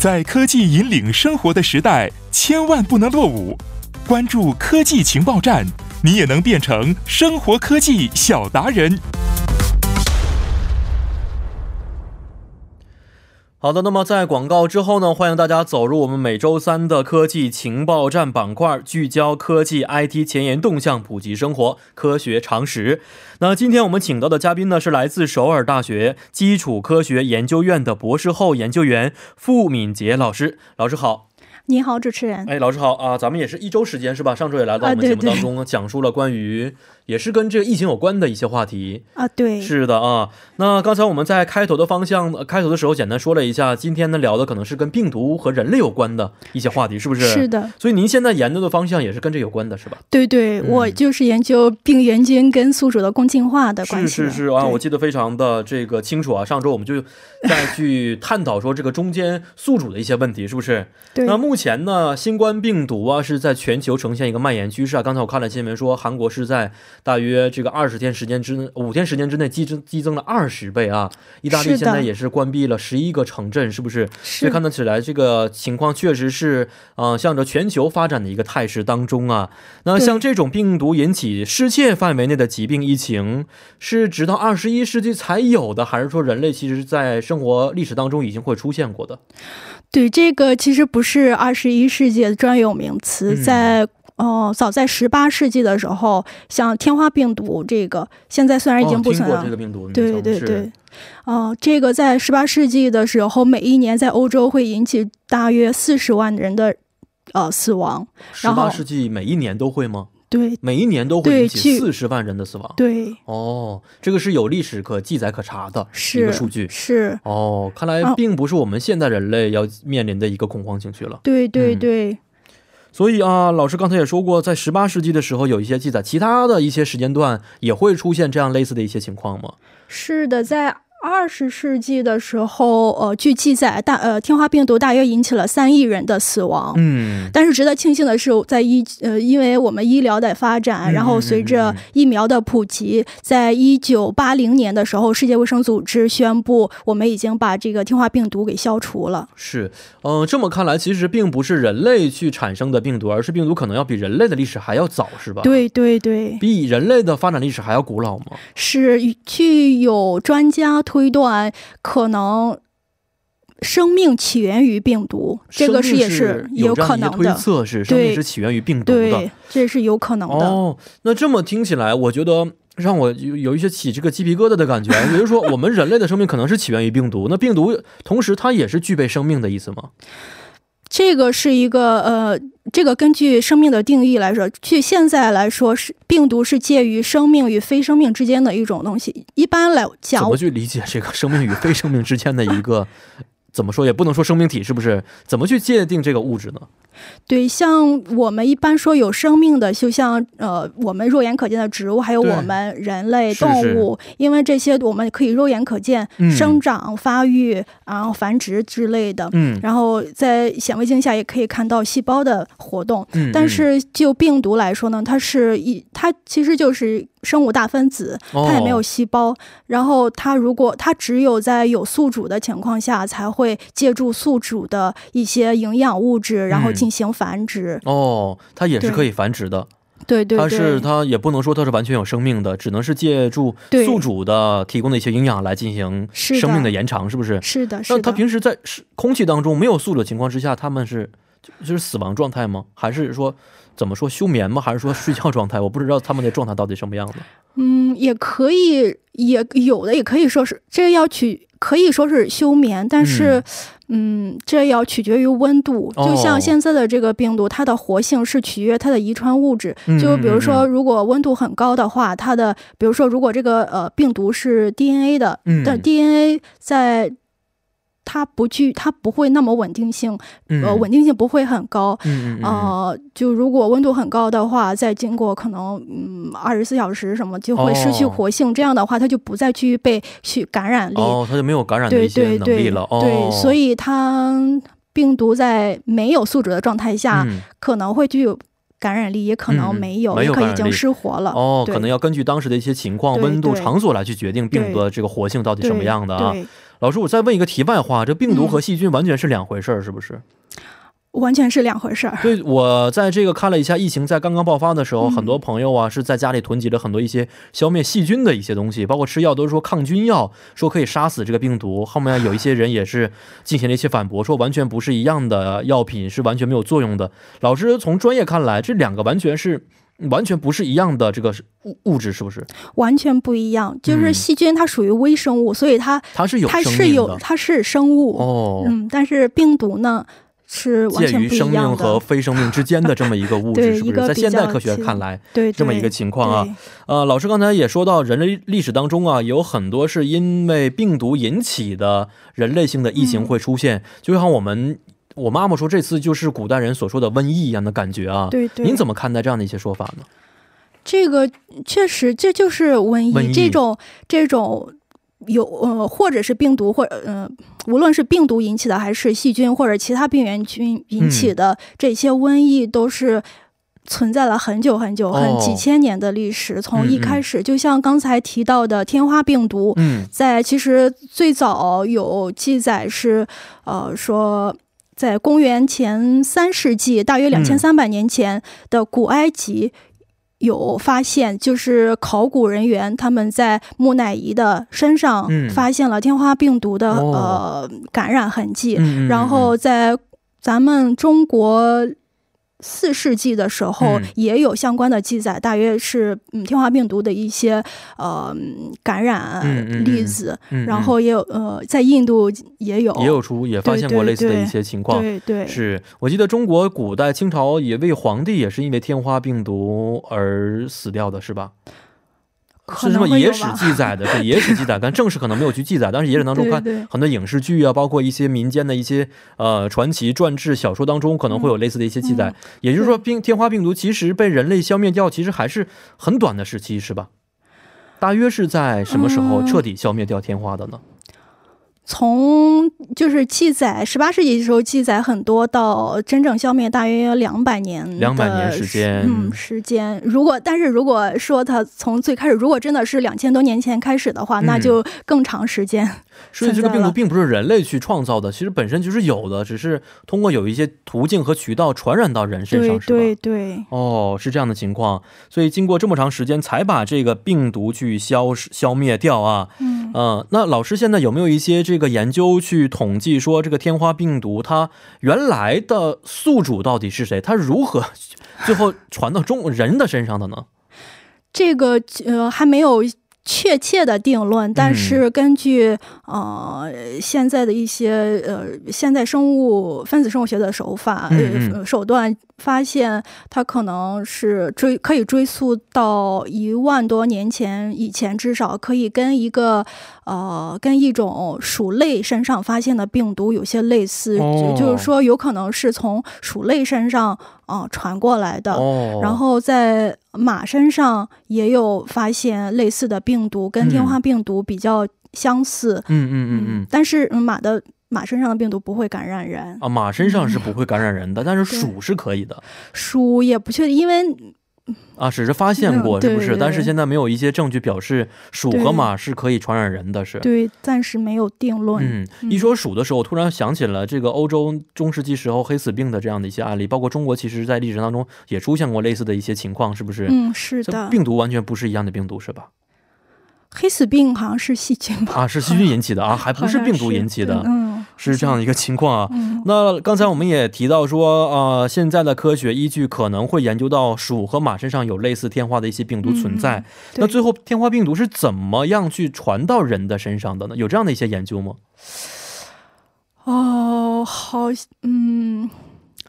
在科技引领生活的时代，千万不能落伍。关注科技情报站，你也能变成生活科技小达人。好的，那么在广告之后呢，欢迎大家走入我们每周三的科技情报站板块，聚焦科技 IT 前沿动向，普及生活科学常识。那今天我们请到的嘉宾呢，是来自首尔大学基础科学研究院的博士后研究员傅敏杰老师。老师好。你好，主持人。哎，老师好啊，咱们也是一周时间是吧？上周也来到我们节目当中，讲述了关于。也是跟这个疫情有关的一些话题啊，对，是的啊。那刚才我们在开头的方向，开头的时候简单说了一下，今天呢聊的可能是跟病毒和人类有关的一些话题，是不是？是的。所以您现在研究的方向也是跟这有关的，是吧？对对，我就是研究病原菌跟宿主的共进化的关系。是是是啊，我记得非常的这个清楚啊。上周我们就再去探讨说这个中间宿主的一些问题，是不是？对。那目前呢，新冠病毒啊是在全球呈现一个蔓延趋势啊。刚才我看了新闻说，韩国是在大约这个二十天时间之五天时间之内激增激增了二十倍啊！意大利现在也是关闭了十一个城镇，是不是？所以看得起来，这个情况确实是嗯，向着全球发展的一个态势当中啊。那像这种病毒引起世界范围内的疾病疫情，是直到二十一世纪才有的，还是说人类其实在生活历史当中已经会出现过的？对，这个其实不是二十一世纪的专有名词，在。哦，早在十八世纪的时候，像天花病毒这个，现在虽然已经不存在了。这个病毒。对对对。哦，这个在十八世纪的时候，每一年在欧洲会引起大约四十万人的呃死亡。十八世纪每一年都会吗？对，每一年都会引起四十万人的死亡。对。哦，这个是有历史可记载可查的一个数据。是。哦，看来并不是我们现代人类要面临的一个恐慌情绪了。对对对。所以啊，老师刚才也说过，在十八世纪的时候有一些记载，其他的一些时间段也会出现这样类似的一些情况吗？是的，在。二十世纪的时候，呃，据记载，大呃天花病毒大约引起了三亿人的死亡。嗯，但是值得庆幸的是，在一呃，因为我们医疗的发展，然后随着疫苗的普及，在一九八零年的时候，世界卫生组织宣布，我们已经把这个天花病毒给消除了。是，嗯，这么看来，其实并不是人类去产生的病毒，而是病毒可能要比人类的历史还要早，是吧？对对对，比人类的发展历史还要古老吗？是，据有专家。推断可能生命起源于病毒，这个是也是有可能的。推测是生命是起源于病毒的，这是有可能的。哦，那这么听起来，我觉得让我有有一些起这个鸡皮疙瘩的感觉。也就是说，我们人类的生命可能是起源于病毒，那病毒同时它也是具备生命的意思吗？这个是一个呃，这个根据生命的定义来说，据现在来说是病毒是介于生命与非生命之间的一种东西。一般来讲，怎么去理解这个生命与非生命之间的一个？怎么说也不能说生命体是不是？怎么去界定这个物质呢？对，像我们一般说有生命的，就像呃，我们肉眼可见的植物，还有我们人类动物，因为这些我们可以肉眼可见生长、发育，然后繁殖之类的。嗯，然后在显微镜下也可以看到细胞的活动。嗯，但是就病毒来说呢，它是一，它其实就是。生物大分子，它也没有细胞。然后它如果它只有在有宿主的情况下，才会借助宿主的一些营养物质，然后进行繁殖。哦，它也是可以繁殖的。对对，它是它也不能说它是完全有生命的，只能是借助宿主的提供的一些营养来进行生命的延长，是不是？是的，是的。那它平时在空气当中没有宿主情况之下，他们是就是死亡状态吗？还是说？怎么说休眠吗？还是说睡觉状态？我不知道他们的状态到底什么样子。嗯，也可以，也有的也可以说是这要取，可以说是休眠，但是，嗯，这要取决于温度。就像现在的这个病毒，它的活性是取决于它的遗传物质。就比如说，如果温度很高的话，它的，比如说，如果这个呃病毒是 DNA 的，但 DNA 在。它不具，它不会那么稳定性，呃，稳定性不会很高。呃，就如果温度很高的话，再经过可能嗯二十四小时什么，就会失去活性。这样的话，它就不再具备去感染力。哦，它就没有感染的一些能力了。对，所以它病毒在没有宿主的状态下，可能会具有感染力，也可能没有，也可已经失活了。哦，可能要根据当时的一些情况、温度、场所来去决定病毒的这个活性到底什么样的啊。老师，我再问一个题外话，这病毒和细菌完全是两回事儿，是不是？完全是两回事儿。对，我在这个看了一下，疫情在刚刚爆发的时候，很多朋友啊是在家里囤积了很多一些消灭细菌的一些东西，包括吃药都是说抗菌药，说可以杀死这个病毒。后面有一些人也是进行了一些反驳，说完全不是一样的药品，是完全没有作用的。老师从专业看来，这两个完全是完全不是一样的这个物物质，是不是？完全不一样，就是细菌它属于微生物，所以它它是有它是有它是生物哦，嗯，但是病毒呢？是介于生命和非生命之间的这么一个物质，是不是？在现代科学看来，对这么一个情况啊。呃，老师刚才也说到，人类历史当中啊，有很多是因为病毒引起的人类性的疫情会出现，就像我们我妈妈说，这次就是古代人所说的瘟疫一样的感觉啊。对对，您怎么看待这样的一些说法呢？这个确实，这就是瘟疫，这种这种。有呃，或者是病毒，或者嗯，无论是病毒引起的，还是细菌或者其他病原菌引起的这些瘟疫，都是存在了很久很久、很几千年的历史。从一开始，就像刚才提到的天花病毒，在其实最早有记载是，呃，说在公元前三世纪，大约两千三百年前的古埃及。有发现，就是考古人员他们在木乃伊的身上发现了天花病毒的呃感染痕迹，然后在咱们中国。四世纪的时候也有相关的记载，大约是嗯天花病毒的一些呃感染例子，然后也有呃在印度也有。也有出也发现过类似的一些情况。对对，是我记得中国古代清朝也位皇帝也是因为天花病毒而死掉的，是吧？是什么野史记载的？是野史 记载，但正史可能没有去记载。但是野史当中看很多影视剧啊，包括一些民间的一些呃传奇传志小说当中，可能会有类似的一些记载。也就是说，病天花病毒其实被人类消灭掉，其实还是很短的时期，是吧？大约是在什么时候彻底消灭掉天花的呢？从就是记载十八世纪的时候记载很多，到真正消灭大约两百年，两百年时间，嗯，时间。如果但是如果说它从最开始，如果真的是两千多年前开始的话，那就更长时间。所以这个病毒并不是人类去创造的，其实本身就是有的，只是通过有一些途径和渠道传染到人身上，是吧？对对。哦，是这样的情况。所以经过这么长时间才把这个病毒去消消灭掉啊。嗯嗯。那老师现在有没有一些这个个研究去统计说，这个天花病毒它原来的宿主到底是谁？它如何最后传到中人的身上的呢？这个呃还没有。确切的定论，但是根据呃现在的一些呃现在生物分子生物学的手法呃手段，发现它可能是追可以追溯到一万多年前以前，至少可以跟一个呃跟一种鼠类身上发现的病毒有些类似，就是说有可能是从鼠类身上啊传过来的，然后在。马身上也有发现类似的病毒，跟天花病毒比较相似。嗯嗯嗯嗯。但是马的马身上的病毒不会感染人啊，马身上是不会感染人的，但是鼠是可以的。鼠也不确定，因为。啊，只是发现过，是不是？但是现在没有一些证据表示鼠和马是可以传染人的，是？对，暂时没有定论。嗯，一说鼠的时候，突然想起了这个欧洲中世纪时候黑死病的这样的一些案例，包括中国，其实在历史当中也出现过类似的一些情况，是不是？嗯，是的。病毒完全不是一样的病毒，是吧？黑死病好像是细菌吧？啊，是细菌引起的啊，还不是病毒引起的。嗯，是这样的一个情况啊。那刚才我们也提到说，呃，现在的科学依据可能会研究到鼠和马身上有类似天花的一些病毒存在。那最后天花病毒是怎么样去传到人的身上的呢？有这样的一些研究吗？哦，好，嗯，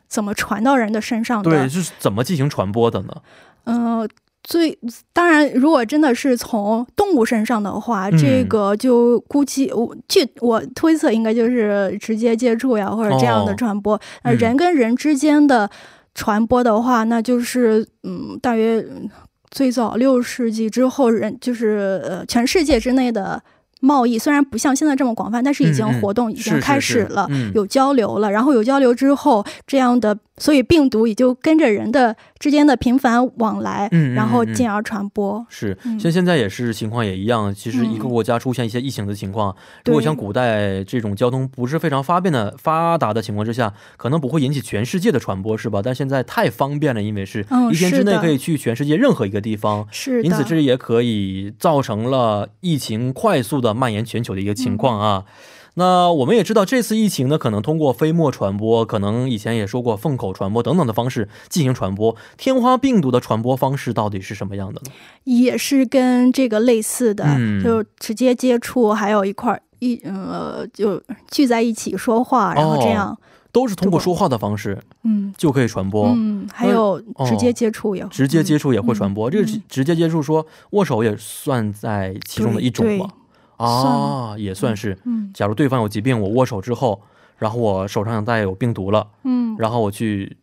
怎么传到人的身上的？对，是怎么进行传播的呢？嗯。最当然，如果真的是从动物身上的话，这个就估计我据我推测，应该就是直接接触呀，或者这样的传播。呃，人跟人之间的传播的话，那就是嗯，大约最早六世纪之后，人就是呃，全世界之内的贸易虽然不像现在这么广泛，但是已经活动已经开始了，有交流了。然后有交流之后，这样的所以病毒也就跟着人的之间的频繁往来，然后进而传播。是，像现在也是情况也一样。其实一个国家出现一些疫情的情况，如果像古代这种交通不是非常方便的发达的情况之下，可能不会引起全世界的传播，是吧？但现在太方便了，因为是一天之内可以去全世界任何一个地方，是，因此这也可以造成了疫情快速的。蔓延全球的一个情况啊，那我们也知道这次疫情呢，可能通过飞沫传播，可能以前也说过粪口传播等等的方式进行传播。天花病毒的传播方式到底是什么样的呢？也是跟这个类似的，就直接接触，还有一块一呃，就聚在一起说话，然后这样都是通过说话的方式，嗯，就可以传播。嗯，还有直接接触也直接接触也会传播。这个直接接触说握手也算在其中的一种吗？啊，也算是。嗯，假如对方有疾病，我握手之后，然后我手上带有病毒了，嗯，然后我去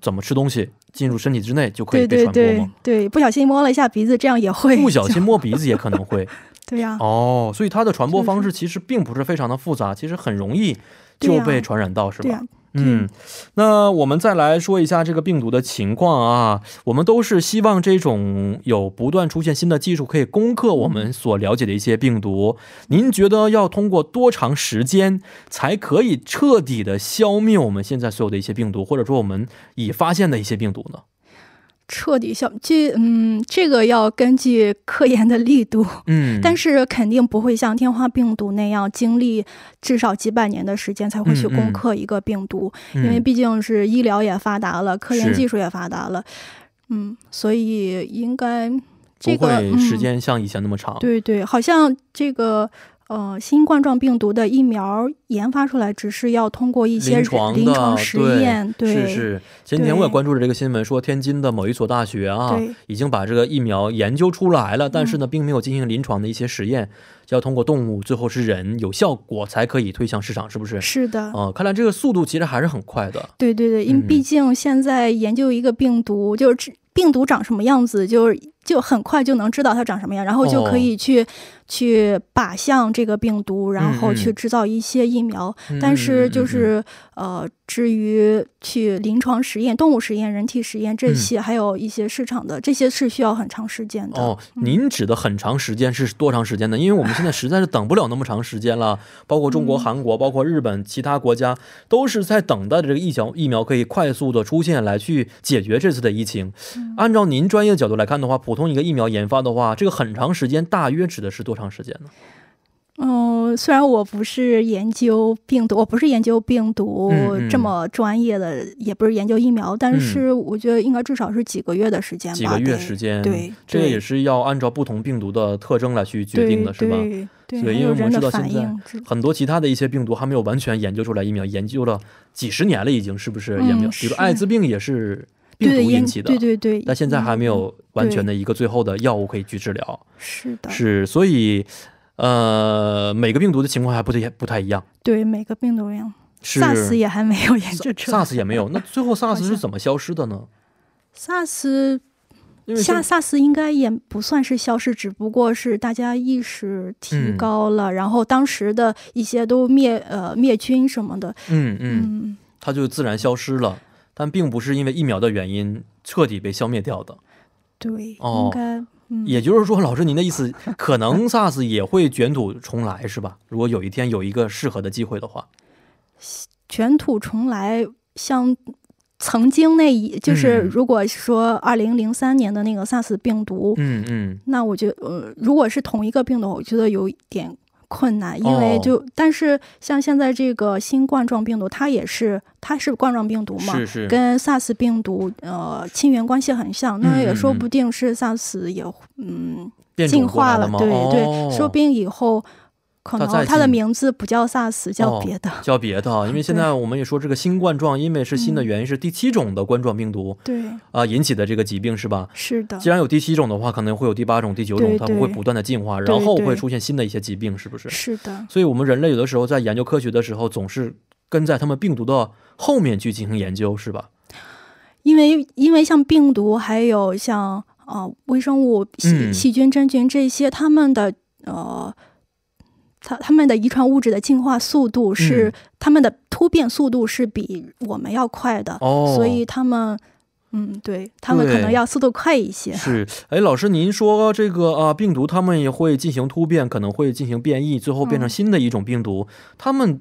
怎么吃东西进入身体之内就可以被传播吗？对，不小心摸了一下鼻子，这样也会。不小心摸鼻子也可能会。对呀。哦，所以它的传播方式其实并不是非常的复杂，其实很容易就被传染到，是吧？嗯，那我们再来说一下这个病毒的情况啊。我们都是希望这种有不断出现新的技术可以攻克我们所了解的一些病毒。您觉得要通过多长时间才可以彻底的消灭我们现在所有的一些病毒，或者说我们已发现的一些病毒呢？彻底消这嗯，这个要根据科研的力度，嗯，但是肯定不会像天花病毒那样经历至少几百年的时间才会去攻克一个病毒，因为毕竟是医疗也发达了，科研技术也发达了，嗯，所以应该这个时间像以前那么长，对对，好像这个。呃，新冠状病毒的疫苗研发出来，只是要通过一些临床实验。对，是是。前几天我也关注了这个新闻，说天津的某一所大学啊，已经把这个疫苗研究出来了，但是呢，并没有进行临床的一些实验，就要通过动物，最后是人有效果才可以推向市场，是不是？是的。哦，看来这个速度其实还是很快的。对对对，因为毕竟现在研究一个病毒，就是病毒长什么样子，就是就很快就能知道它长什么样，然后就可以去。去靶向这个病毒，然后去制造一些疫苗，但是就是呃，至于去临床实验、动物实验、人体实验这些，还有一些市场的这些是需要很长时间的。哦，您指的很长时间是多长时间呢？因为我们现在实在是等不了那么长时间了，包括中国、韩国、包括日本其他国家都是在等待着这个疫苗疫苗可以快速的出现来去解决这次的疫情。按照您专业的角度来看的话，普通一个疫苗研发的话，这个很长时间大约指的是多长？长时间呢？嗯，虽然我不是研究病毒，我不是研究病毒这么专业的，也不是研究疫苗，但是我觉得应该至少是几个月的时间吧。几个月时间，对，这个也是要按照不同病毒的特征来去决定的，是吧？对，因为我们知道现在很多其他的一些病毒还没有完全研究出来疫苗，研究了几十年了，已经是不是？疫苗，比如艾滋病也是。病毒引起的，对对对，但现在还没有完全的一个最后的药物可以去治疗。是的，是，所以，呃，每个病毒的情况还不太不太一样。对，每个病毒一样。SARS 也还没有研究出来。SARS 也没有，那最后 SARS 是怎么消失的呢？SARS，下 SARS 应该也不算是消失，只不过是大家意识提高了，然后当时的一些都灭呃灭菌什么的。嗯嗯，它就自然消失了。但并不是因为疫苗的原因彻底被消灭掉的，对，应该，也就是说，老师您的意思，可能 SARS 也会卷土重来，是吧？如果有一天有一个适合的机会的话，卷土重来，像曾经那一，就是如果说二零零三年的那个 SARS 病毒，嗯嗯，那我觉得，呃，如果是同一个病毒，我觉得有一点。困难，因为就但是像现在这个新冠状病毒，它也是它是冠状病毒嘛，是是，跟 SARS 病毒呃亲缘关系很像，那也说不定是 SARS 也嗯进化了，对对，说不定以后。可能它的名字不叫 SARS，叫别的，叫别的。因为现在我们也说这个新冠状，因为是新的原因，是第七种的冠状病毒，对啊引起的这个疾病是吧？是的。既然有第七种的话，可能会有第八种、第九种，它们会不断的进化，然后会出现新的一些疾病，是不是？是的。所以我们人类有的时候在研究科学的时候，总是跟在他们病毒的后面去进行研究，是吧？因为因为像病毒，还有像呃微生物、细细菌、真菌这些，他们的呃。它它们的遗传物质的进化速度是，它们的突变速度是比我们要快的，哦，所以它们。嗯，对他们可能要速度快一些。是，哎，老师，您说这个啊，病毒他们也会进行突变，可能会进行变异，最后变成新的一种病毒。他们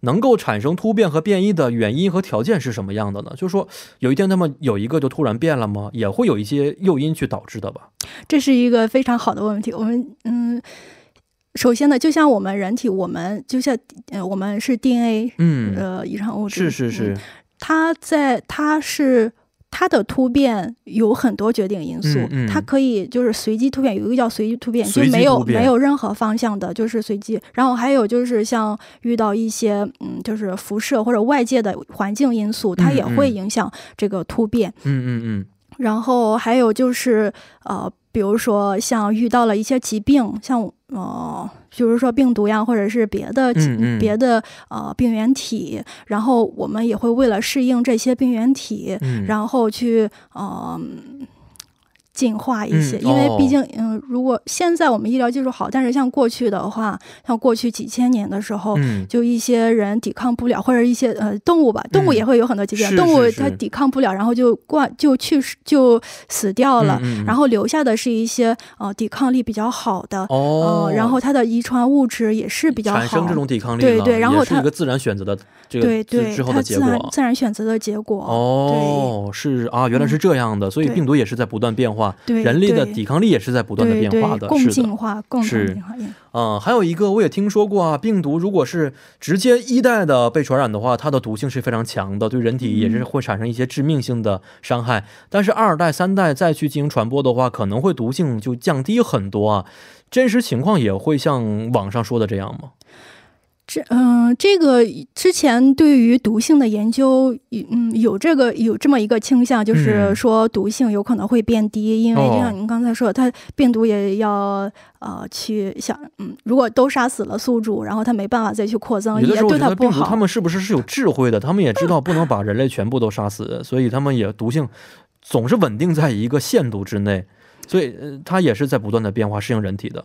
能够产生突变和变异的原因和条件是什么样的呢？就是说，有一天他们有一个就突然变了吗？也会有一些诱因去导致的吧？这是一个非常好的问题。我们嗯，首先呢，就像我们人体，我们就像呃，我们是 DNA，嗯，呃，遗传物质是是是，它在它是。它的突变有很多决定因素，它可以就是随机突变，有一个叫随机突变，就没有没有任何方向的，就是随机。然后还有就是像遇到一些嗯，就是辐射或者外界的环境因素，它也会影响这个突变。嗯嗯嗯。然后还有就是呃，比如说像遇到了一些疾病，像呃。比如说病毒呀，或者是别的别的呃病原体，然后我们也会为了适应这些病原体，然后去嗯。进化一些，因为毕竟，嗯，如果现在我们医疗技术好，但是像过去的话，像过去几千年的时候，就一些人抵抗不了，或者一些呃动物吧，动物也会有很多疾病，动物它抵抗不了，然后就挂就去世就死掉了，然后留下的是一些呃抵抗力比较好的，哦，然后它的遗传物质也是比较好，产生这种抵抗力，对对，然后它一个自然选择的这个之后的结果，自然选择的结果，哦，是啊，原来是这样的，所以病毒也是在不断变化。对，人类的抵抗力也是在不断的变化的，共进化，共进化。嗯，还有一个我也听说过啊，病毒如果是直接一代的被传染的话，它的毒性是非常强的，对人体也是会产生一些致命性的伤害。但是二代、三代再去进行传播的话，可能会毒性就降低很多啊。真实情况也会像网上说的这样吗？这嗯，这个之前对于毒性的研究，嗯，有这个有这么一个倾向，就是说毒性有可能会变低，因为就像您刚才说，它病毒也要呃去想，嗯，如果都杀死了宿主，然后它没办法再去扩增，也对它不好。他们是不是是有智慧的？他们也知道不能把人类全部都杀死，所以他们也毒性总是稳定在一个限度之内，所以它也是在不断的变化，适应人体的。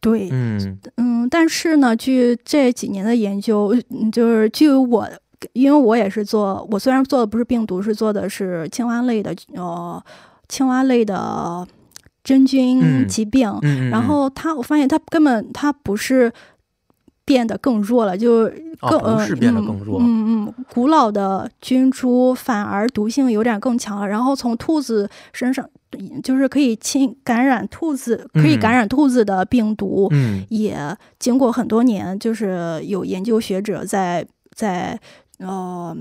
对，嗯嗯，但是呢，据这几年的研究，就是据我，因为我也是做，我虽然做的不是病毒，是做的是青蛙类的，呃，青蛙类的真菌疾病，然后它，我发现它根本它不是变得更弱了，就更不是变得更弱，嗯嗯，古老的菌株反而毒性有点更强了，然后从兔子身上。就是可以侵感染兔子，可以感染兔子的病毒，嗯，也经过很多年，就是有研究学者在在呃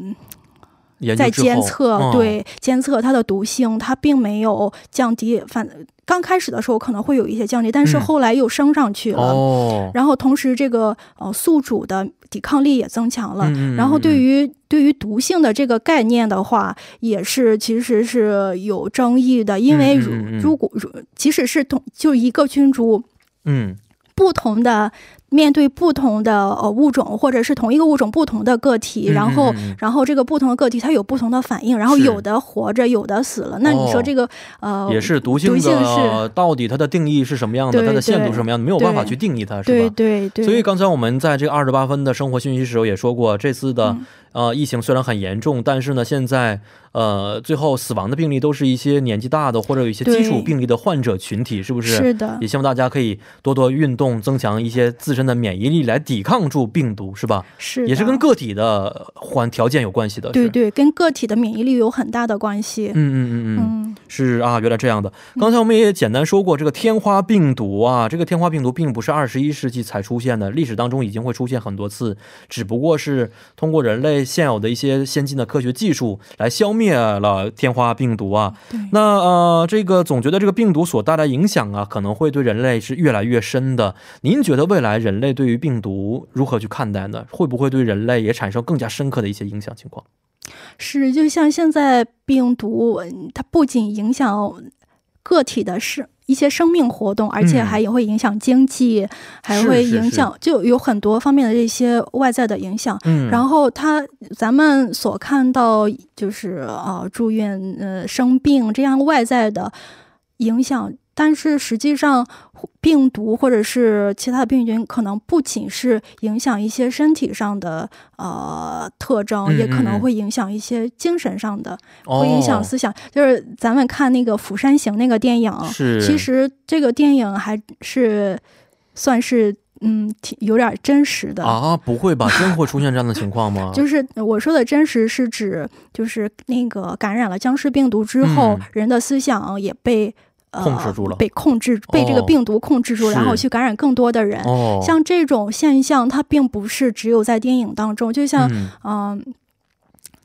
在监测，对监测它的毒性，它并没有降低，反刚开始的时候可能会有一些降低，但是后来又升上去了。哦，然后同时这个呃宿主的抵抗力也增强了。然后对于对于毒性的这个概念的话，也是其实是有争议的，因为如如果即使是同就一个菌株，嗯，不同的。面对不同的呃物种，或者是同一个物种不同的个体，然后然后这个不同的个体它有不同的反应，然后有的活着，有的死了。那你说这个呃也是毒性的到底它的定义是什么样的？它的限度是什么样的？没有办法去定义它，是吧？对对对。所以刚才我们在这个二十八分的生活信息时候也说过，这次的。呃，疫情虽然很严重，但是呢，现在呃，最后死亡的病例都是一些年纪大的或者有一些基础病例的患者群体，是不是？是的。也希望大家可以多多运动，增强一些自身的免疫力，来抵抗住病毒，是吧？是。也是跟个体的环条件有关系的。对对，跟个体的免疫力有很大的关系。嗯嗯嗯嗯。是啊，原来这样的。刚才我们也简单说过，这个天花病毒啊，这个天花病毒并不是二十一世纪才出现的，历史当中已经会出现很多次，只不过是通过人类现有的一些。先进的科学技术来消灭了天花病毒啊，那呃，这个总觉得这个病毒所带来影响啊，可能会对人类是越来越深的。您觉得未来人类对于病毒如何去看待呢？会不会对人类也产生更加深刻的一些影响情况？是，就像现在病毒，它不仅影响个体的是。一些生命活动，而且还也会影响经济，还会影响，就有很多方面的这些外在的影响。嗯，然后他咱们所看到就是呃住院呃生病这样外在的影响，但是实际上，病毒或者是其他的病菌，可能不仅是影响一些身体上的呃特征，嗯也可能会影响一些精神上的，会影响思想。就是咱们看那个《釜山行》那个电影，其实这个电影还是算是嗯挺有点真实的。啊，不会吧？真会出现这样的情况吗？就是我说的真实是指，就是那个感染了僵尸病毒之后，嗯人的思想也被呃控制住了被控制，被这个病毒控制住，是然后去感染更多的人。哦，像这种现象，它并不是只有在电影当中，就像嗯嗯、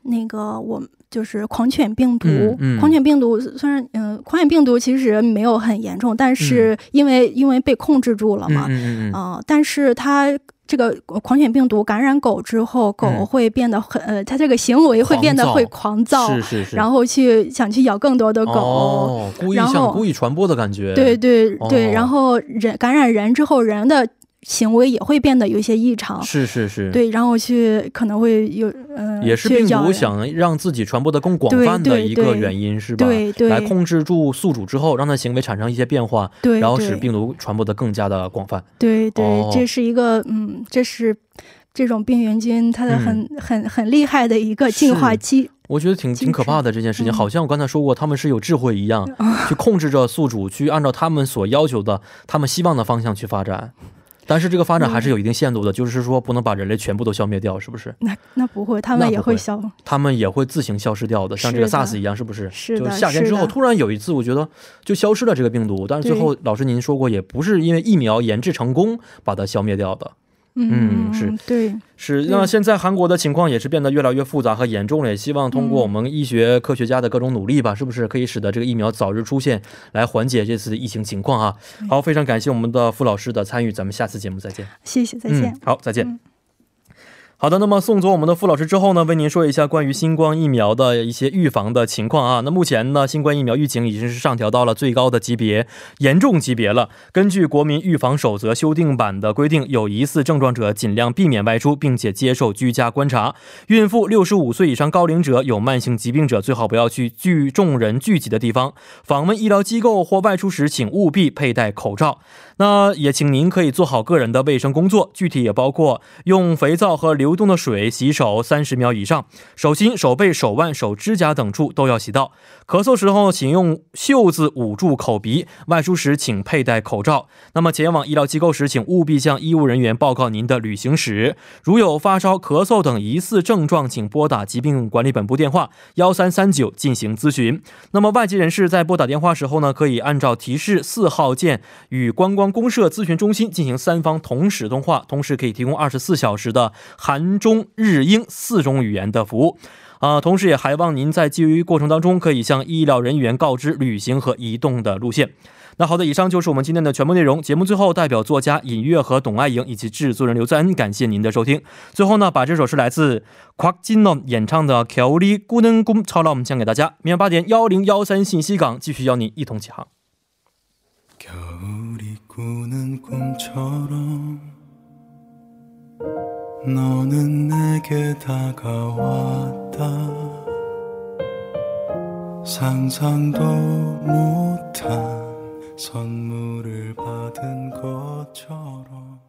那个我就是狂犬病毒，嗯嗯狂犬病毒虽然嗯、狂犬病毒其实没有很严重，但是因为、因为被控制住了嘛，嗯但是它这个狂犬病毒感染狗之后，狗嗯。会变得很、呃，它这个行为会变得会狂躁，是是是，然后去想去咬更多的狗。哦，故意然后想故意传播的感觉，对对对，哦。然后人感染人之后，人的行为也会变得有一些异常。是是是，。对，然后去可能会有呃，也是病毒想让自己传播的更广泛的一个原因，是吧？对对来控制住宿主之后，让它行为产生一些变化，对，然后使病毒传播的更加的广泛。对对，哦这是一个嗯，这是这种病原菌它的很、很很厉害的一个进化嗯是机。我觉得挺挺可怕的这件事情，嗯好像我刚才说过，他们是有智慧一样，去控制着宿主，去按照他们所要求的、他们希望的方向去发展。但是这个发展还是有一定限度的，就是说不能把人类全部都消灭掉，是不是？那那不会，他们也会会消。他们也会自行消失掉的，像这个 SARS 一样，是不是？是的就夏天之后，突然有一次，我觉得就消失了这个病毒，但是最后老师您说过，也不是因为疫苗研制成功把它消灭掉的。嗯是对，是，那现在韩国的情况也是变得越来越复杂和严重了，也希望通过我们医学科学家的各种努力吧，是不是可以使得这个疫苗早日出现，来缓解这次的疫情情况啊？好，非常感谢我们的傅老师的参与，咱们下次节目再见。谢谢，再见。嗯。好，再见。嗯好的，那么送走我们的傅老师之后呢，为您说一下关于新冠疫苗的一些预防的情况啊。那目前呢，新冠疫苗预警已经是上调到了最高的级别，严重级别了。根据国民预防守则修订版的规定，有疑似症状者尽量避免外出，并且接受居家观察。孕妇、六十五岁以上高龄者、有慢性疾病者，最好不要去聚众人聚集的地方。访问医疗机构或外出时，请务必佩戴口罩。那也请您可以做好个人的卫生工作，具体也包括用肥皂和流动的水洗手三十秒以上，手心、手背、手腕、手指甲等处都要洗到。咳嗽时候，请用袖子捂住口鼻；外出时，请佩戴口罩。那么前往医疗机构时，请务必向医务人员报告您的旅行史。如有发烧、咳嗽等疑似症状，请拨打疾病管理本部电话幺三三九进行咨询。那么外籍人士在拨打电话时候呢，可以按照提示四号键与观光公社咨询中心进行三方同时通话同时可以提供二十四小时的韩中日英四种语言的服务啊同时也还望您在就于过程当中可以向医疗人员告知旅行和移动的路线。那好的以上就是我们今天的全部内容节目最后代表作家尹月和董爱莹以及制作人刘赞恩感谢您的收听。最后呢把这首是来自 quaktino 演唱的 kellygunnum 唱给大家明晚八点幺零幺三信息港继续邀您一同起航。 꾸는 꿈처럼 너는 내게 다가왔다. 상상도 못한 선물을 받은 것처럼